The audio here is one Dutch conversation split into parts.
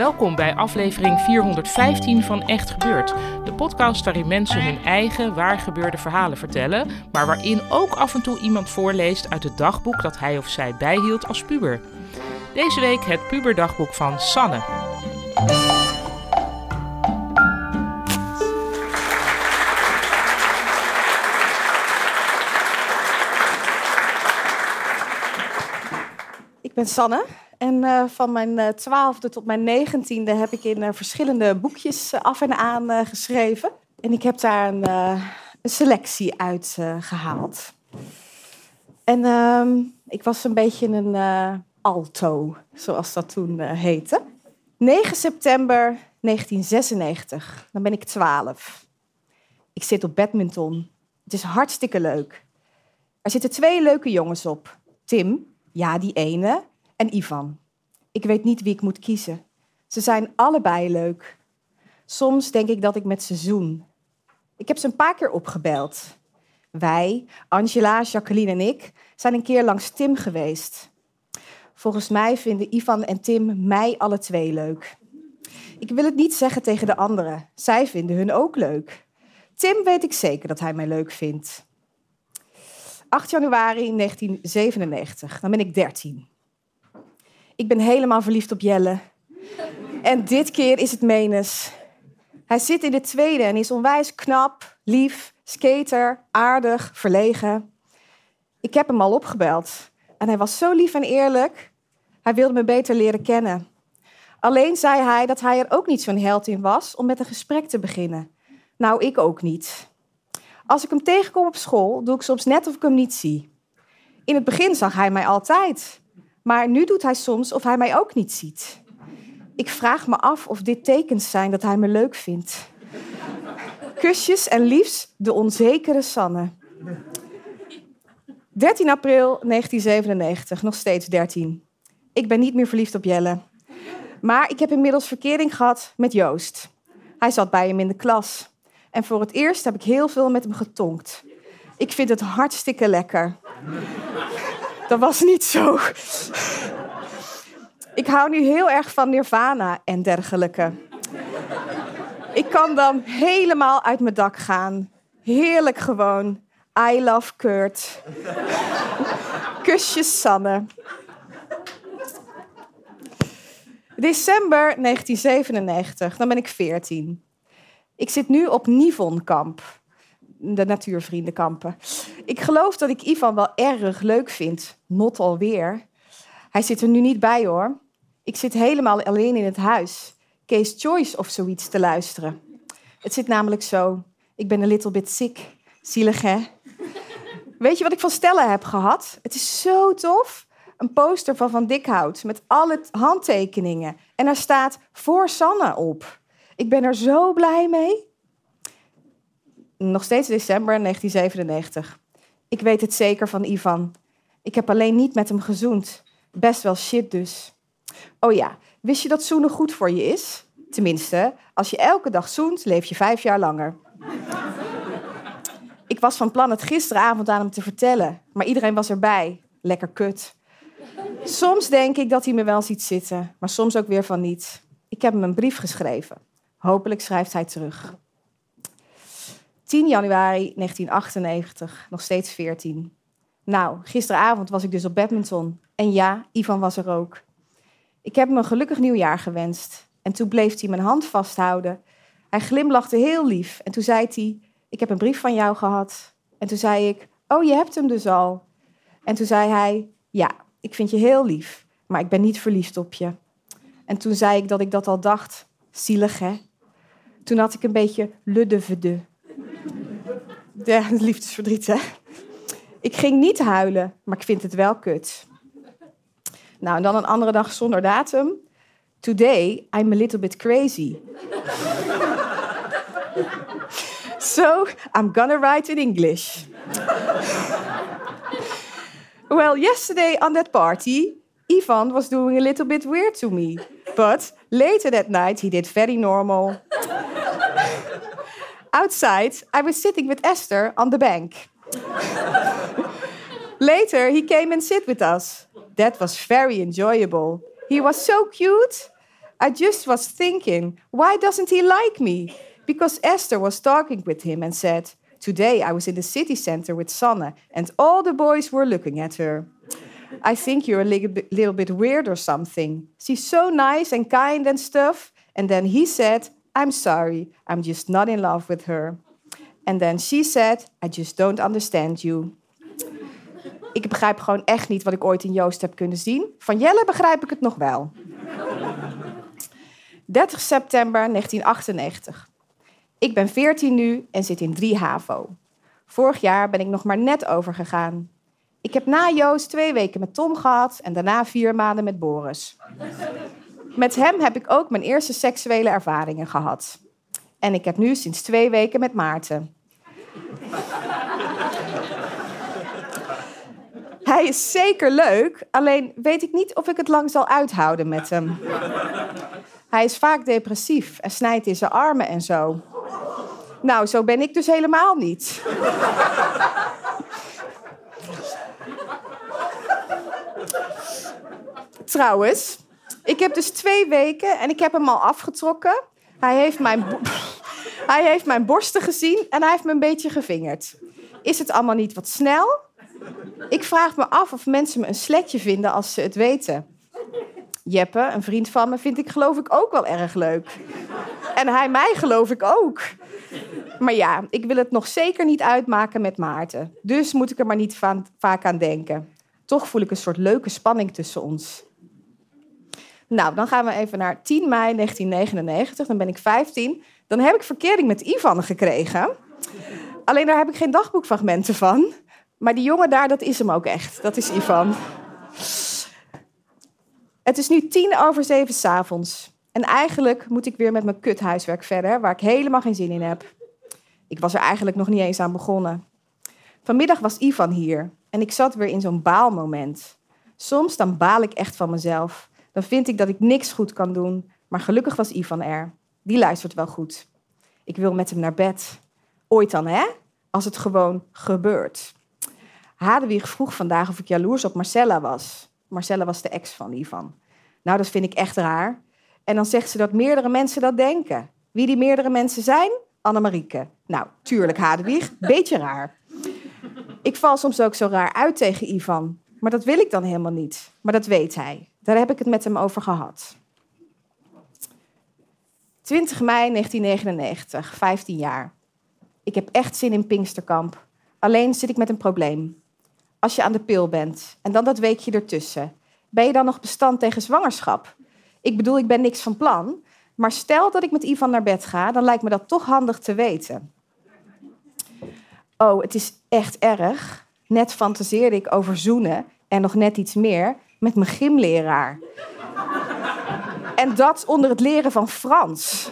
Welkom bij aflevering 415 van Echt Gebeurd. De podcast waarin mensen hun eigen waargebeurde verhalen vertellen, maar waarin ook af en toe iemand voorleest uit het dagboek dat hij of zij bijhield als puber. Deze week het puberdagboek van Sanne. Ik ben Sanne en eh, van mijn eh, twaalfde tot mijn negentiende heb ik in eh, verschillende boekjes af en aan geschreven. En ik heb daar een, een selectie uit eh, gehaald. En ehm, ik was een beetje een alto, zoals dat toen heette. 9 september 1996, dan ben ik 12. Ik zit op badminton. Het is hartstikke leuk. Er zitten twee leuke jongens op. Tim, ja, die ene. En Ivan. Ik weet niet wie ik moet kiezen. Ze zijn allebei leuk. Soms denk ik dat ik met ze zoen. Ik heb ze een paar keer opgebeld. Wij, Angela, Jacqueline en ik, zijn een keer langs Tim geweest. Volgens mij vinden Ivan en Tim mij alle twee leuk. Ik wil het niet zeggen tegen de anderen. Zij vinden hun ook leuk. Tim weet ik zeker dat hij mij leuk vindt. 8 januari 1997, dan ben ik 13. Ik ben helemaal verliefd op Jelle. En dit keer is het menens. Hij zit in de tweede en is onwijs knap, lief, skater, aardig, verlegen. Ik heb hem al opgebeld en hij was zo lief en eerlijk. Hij wilde me beter leren kennen. Alleen zei hij dat hij er ook niet zo'n held in was om met een gesprek te beginnen. Nou, ik ook niet. Als ik hem tegenkom op school, doe ik soms net of ik hem niet zie. In het begin zag hij mij altijd, maar nu doet hij soms of hij mij ook niet ziet. Ik vraag me af of dit tekens zijn dat hij me leuk vindt. Kusjes en liefst de onzekere Sanne. 13 april 1997, nog steeds 13. Ik ben niet meer verliefd op Jelle. Maar ik heb inmiddels verkering gehad met Joost. Hij zat bij hem in de klas. En voor het eerst heb ik heel veel met hem getonkt. Ik vind het hartstikke lekker. Dat was niet zo. Ik hou nu heel erg van Nirvana en dergelijke. Ik kan dan helemaal uit mijn dak gaan. Heerlijk gewoon. I love Kurt. Kusjes Sanne. December 1997, dan ben ik 14. Ik zit nu op Nivonkamp, de natuurvriendenkampen. Ik geloof dat ik Ivan wel erg leuk vind. Not alweer. Hij zit er nu niet bij hoor. Ik zit helemaal alleen in het huis. Case Choice of zoiets te luisteren. Het zit namelijk zo. Ik ben een little bit sick. Zielig hè? Weet je wat ik van Stella heb gehad? Het is zo tof. Een poster van Van Dikhout met alle handtekeningen. En daar staat voor Sanne op. Ik ben er zo blij mee. Nog steeds december 1997. Ik weet het zeker van Ivan. Ik heb alleen niet met hem gezoend. Best wel shit dus. Oh ja, wist je dat zoenen goed voor je is? Tenminste, als je elke dag zoent, leef je vijf jaar langer. Ik was van plan het gisteravond aan hem te vertellen, maar iedereen was erbij. Lekker kut. Soms denk ik dat hij me wel ziet zitten, maar soms ook weer van niet. Ik heb hem een brief geschreven. Hopelijk schrijft hij terug. 10 januari 1998, nog steeds 14. Nou, gisteravond was ik dus op badminton. En ja, Ivan was er ook. Ik heb hem een gelukkig nieuwjaar gewenst. En toen bleef hij mijn hand vasthouden. Hij glimlachte heel lief en toen zei hij: Ik heb een brief van jou gehad. En toen zei ik: Oh, je hebt hem dus al. En toen zei hij: Ja, ik vind je heel lief, maar ik ben niet verliefd op je. En toen zei ik dat ik dat al dacht. Zielig, hè? Toen had ik een beetje le de. Ja, liefdesverdriet, hè? Ik ging niet huilen, maar ik vind het wel kut. Nou, en dan een andere dag zonder datum. Today, I'm a little bit crazy. so, I'm gonna write in English. well, yesterday on that party, Ivan was doing a little bit weird to me. But later that night, he did very normal. Outside, I was sitting with Esther on the bank. later, he came and sit with us. That was very enjoyable. He was so cute. I just was thinking, why doesn't he like me? Because Esther was talking with him and said, Today I was in the city center with Sanne, and all the boys were looking at her. I think you're a little bit, little bit weird or something. She's so nice and kind and stuff. And then he said, I'm sorry, I'm just not in love with her. And then she said, I just don't understand you. Ik begrijp gewoon echt niet wat ik ooit in Joost heb kunnen zien. Van Jelle begrijp ik het nog wel. 30 september 1998. Ik ben 14 nu en zit in 3 HAVO. Vorig jaar ben ik nog maar net overgegaan. Ik heb na Joost twee weken met Tom gehad en daarna vier maanden met Boris. Met hem heb ik ook mijn eerste seksuele ervaringen gehad. En ik heb nu sinds twee weken met Maarten. Hij is zeker leuk, alleen weet ik niet of ik het lang zal uithouden met hem. Hij is vaak depressief en snijdt in zijn armen en zo. Nou, zo ben ik dus helemaal niet. Trouwens, ik heb dus twee weken en ik heb hem al afgetrokken. Hij heeft mijn, hij heeft mijn borsten gezien en hij heeft me een beetje gevingerd. Is het allemaal niet wat snel? Ik vraag me af of mensen me een sletje vinden als ze het weten. Jeppe, een vriend van me, vind ik geloof ik ook wel erg leuk. En hij mij geloof ik ook. Maar ja, ik wil het nog zeker niet uitmaken met Maarten. Dus moet ik er maar niet vaak aan denken. Toch voel ik een soort leuke spanning tussen ons. Nou, dan gaan we even naar 10 mei 1999. Dan ben ik 15. Dan heb ik verkering met Ivan gekregen. Alleen daar heb ik geen dagboekfragmenten van. Maar die jongen daar, dat is hem ook echt. Dat is Ivan. Het is nu tien over zeven s'avonds. En eigenlijk moet ik weer met mijn kuthuiswerk verder, waar ik helemaal geen zin in heb. Ik was er eigenlijk nog niet eens aan begonnen. Vanmiddag was Ivan hier en ik zat weer in zo'n baalmoment. Soms dan baal ik echt van mezelf. Dan vind ik dat ik niks goed kan doen. Maar gelukkig was Ivan er. Die luistert wel goed. Ik wil met hem naar bed. Ooit dan, hè? Als het gewoon gebeurt. Hadewig vroeg vandaag of ik jaloers op Marcella was. Marcella was de ex van Ivan. Nou, dat vind ik echt raar. En dan zegt ze dat meerdere mensen dat denken. Wie die meerdere mensen zijn? Annemarieke. Nou, tuurlijk, Hadewig. Beetje raar. Ik val soms ook zo raar uit tegen Ivan. Maar dat wil ik dan helemaal niet. Maar dat weet hij. Daar heb ik het met hem over gehad. 20 mei 1999, 15 jaar. Ik heb echt zin in Pinksterkamp. Alleen zit ik met een probleem. Als je aan de pil bent en dan dat weekje ertussen, ben je dan nog bestand tegen zwangerschap? Ik bedoel, ik ben niks van plan. Maar stel dat ik met Ivan naar bed ga, dan lijkt me dat toch handig te weten. Oh, het is echt erg. Net fantaseerde ik over zoenen en nog net iets meer met mijn gymleraar. En dat onder het leren van Frans.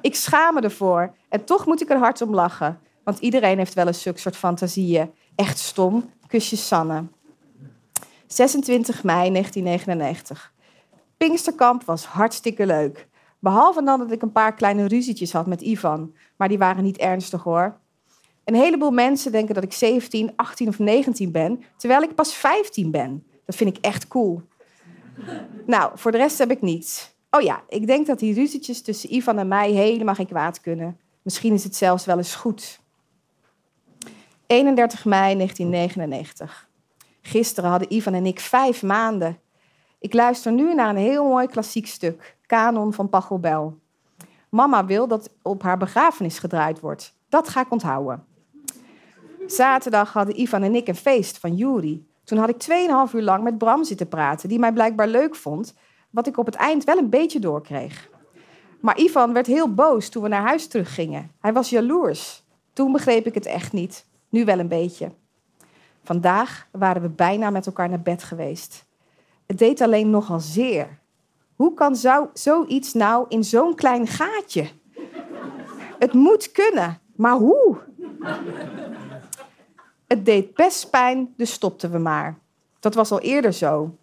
Ik schaam me ervoor. En toch moet ik er hard om lachen. Want iedereen heeft wel eens zulke soort fantasieën. Echt stom. Kusje Sanne. 26 mei 1999. Pinksterkamp was hartstikke leuk. Behalve dan dat ik een paar kleine ruzietjes had met Ivan. Maar die waren niet ernstig hoor. Een heleboel mensen denken dat ik 17, 18 of 19 ben, terwijl ik pas 15 ben. Dat vind ik echt cool. Nou, voor de rest heb ik niets. Oh ja, ik denk dat die ruzietjes tussen Ivan en mij helemaal geen kwaad kunnen. Misschien is het zelfs wel eens goed. 31 mei 1999. Gisteren hadden Ivan en ik vijf maanden. Ik luister nu naar een heel mooi klassiek stuk, Kanon van Pachelbel. Mama wil dat op haar begrafenis gedraaid wordt. Dat ga ik onthouden. Zaterdag hadden Ivan en ik een feest van Juri. Toen had ik 2,5 uur lang met Bram zitten praten, die mij blijkbaar leuk vond, wat ik op het eind wel een beetje doorkreeg. Maar Ivan werd heel boos toen we naar huis teruggingen. Hij was jaloers. Toen begreep ik het echt niet. Nu wel een beetje. Vandaag waren we bijna met elkaar naar bed geweest. Het deed alleen nogal zeer. Hoe kan zo, zoiets nou in zo'n klein gaatje? Het moet kunnen, maar hoe? Het deed best pijn, dus stopten we maar. Dat was al eerder zo.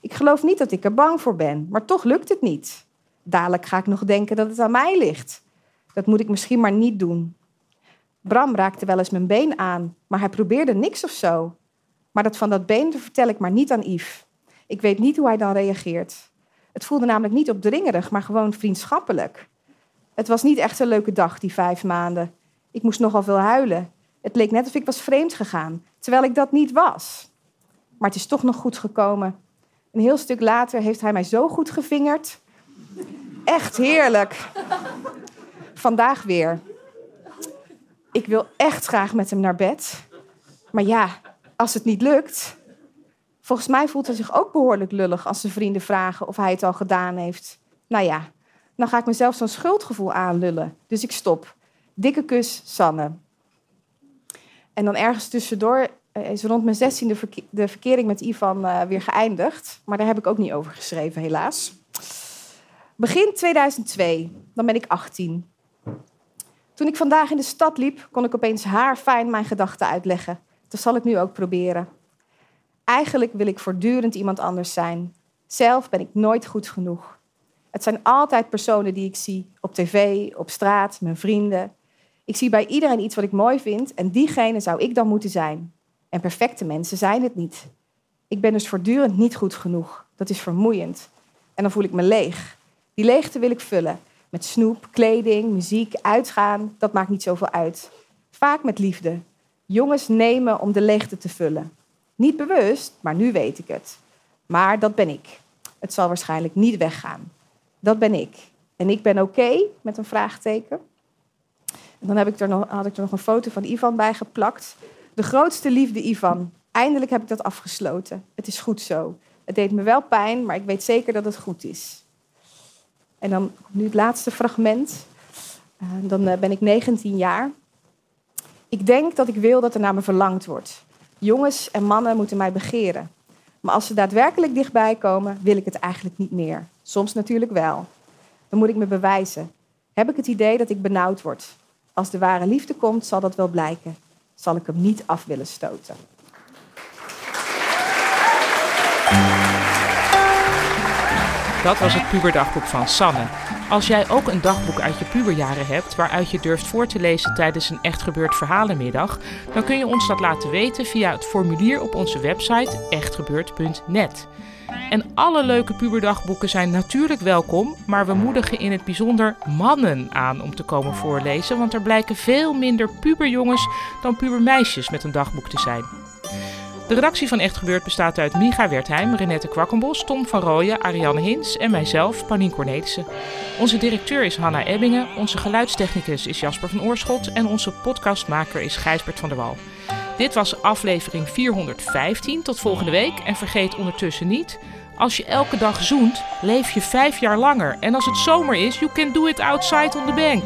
Ik geloof niet dat ik er bang voor ben, maar toch lukt het niet. Dadelijk ga ik nog denken dat het aan mij ligt. Dat moet ik misschien maar niet doen. Bram raakte wel eens mijn been aan, maar hij probeerde niks of zo. Maar dat van dat been vertel ik maar niet aan Yves. Ik weet niet hoe hij dan reageert. Het voelde namelijk niet opdringerig, maar gewoon vriendschappelijk. Het was niet echt een leuke dag, die vijf maanden. Ik moest nogal veel huilen. Het leek net of ik was vreemd gegaan, terwijl ik dat niet was. Maar het is toch nog goed gekomen. Een heel stuk later heeft hij mij zo goed gevingerd. Echt heerlijk. Vandaag weer. Ik wil echt graag met hem naar bed. Maar ja, als het niet lukt. Volgens mij voelt hij zich ook behoorlijk lullig als zijn vrienden vragen of hij het al gedaan heeft. Nou ja, dan ga ik mezelf zo'n schuldgevoel aanlullen. Dus ik stop. Dikke kus, Sanne. En dan ergens tussendoor eh, is rond mijn zestiende de verkering met Ivan uh, weer geëindigd. Maar daar heb ik ook niet over geschreven, helaas. Begin 2002, dan ben ik 18. Toen ik vandaag in de stad liep, kon ik opeens haarfijn mijn gedachten uitleggen. Dat zal ik nu ook proberen. Eigenlijk wil ik voortdurend iemand anders zijn. Zelf ben ik nooit goed genoeg. Het zijn altijd personen die ik zie op tv, op straat, mijn vrienden. Ik zie bij iedereen iets wat ik mooi vind en diegene zou ik dan moeten zijn. En perfecte mensen zijn het niet. Ik ben dus voortdurend niet goed genoeg. Dat is vermoeiend. En dan voel ik me leeg. Die leegte wil ik vullen. Met snoep, kleding, muziek, uitgaan. Dat maakt niet zoveel uit. Vaak met liefde. Jongens nemen om de leegte te vullen. Niet bewust, maar nu weet ik het. Maar dat ben ik. Het zal waarschijnlijk niet weggaan. Dat ben ik. En ik ben oké met een vraagteken. Dan heb ik er nog, had ik er nog een foto van Ivan bij geplakt. De grootste liefde, Ivan. Eindelijk heb ik dat afgesloten. Het is goed zo. Het deed me wel pijn, maar ik weet zeker dat het goed is. En dan nu het laatste fragment. Uh, dan uh, ben ik 19 jaar. Ik denk dat ik wil dat er naar me verlangd wordt. Jongens en mannen moeten mij begeren. Maar als ze daadwerkelijk dichtbij komen, wil ik het eigenlijk niet meer. Soms natuurlijk wel. Dan moet ik me bewijzen. Heb ik het idee dat ik benauwd word. Als de ware liefde komt, zal dat wel blijken. Zal ik hem niet af willen stoten. Dat was het puberdagboek van Sanne. Als jij ook een dagboek uit je puberjaren hebt waaruit je durft voor te lezen tijdens een echt gebeurd verhalenmiddag, dan kun je ons dat laten weten via het formulier op onze website echtgebeurd.net. En alle leuke puberdagboeken zijn natuurlijk welkom, maar we moedigen in het bijzonder mannen aan om te komen voorlezen, want er blijken veel minder puberjongens dan pubermeisjes met een dagboek te zijn. De redactie van Echt Gebeurd bestaat uit Miga Wertheim, Renette Kwakkenbos, Tom van Rooyen, Ariane Hins en mijzelf, Paulien Cornelissen. Onze directeur is Hanna Ebbingen, onze geluidstechnicus is Jasper van Oorschot en onze podcastmaker is Gijsbert van der Wal. Dit was aflevering 415. Tot volgende week en vergeet ondertussen niet... Als je elke dag zoent, leef je vijf jaar langer. En als het zomer is, you can do it outside on the bank.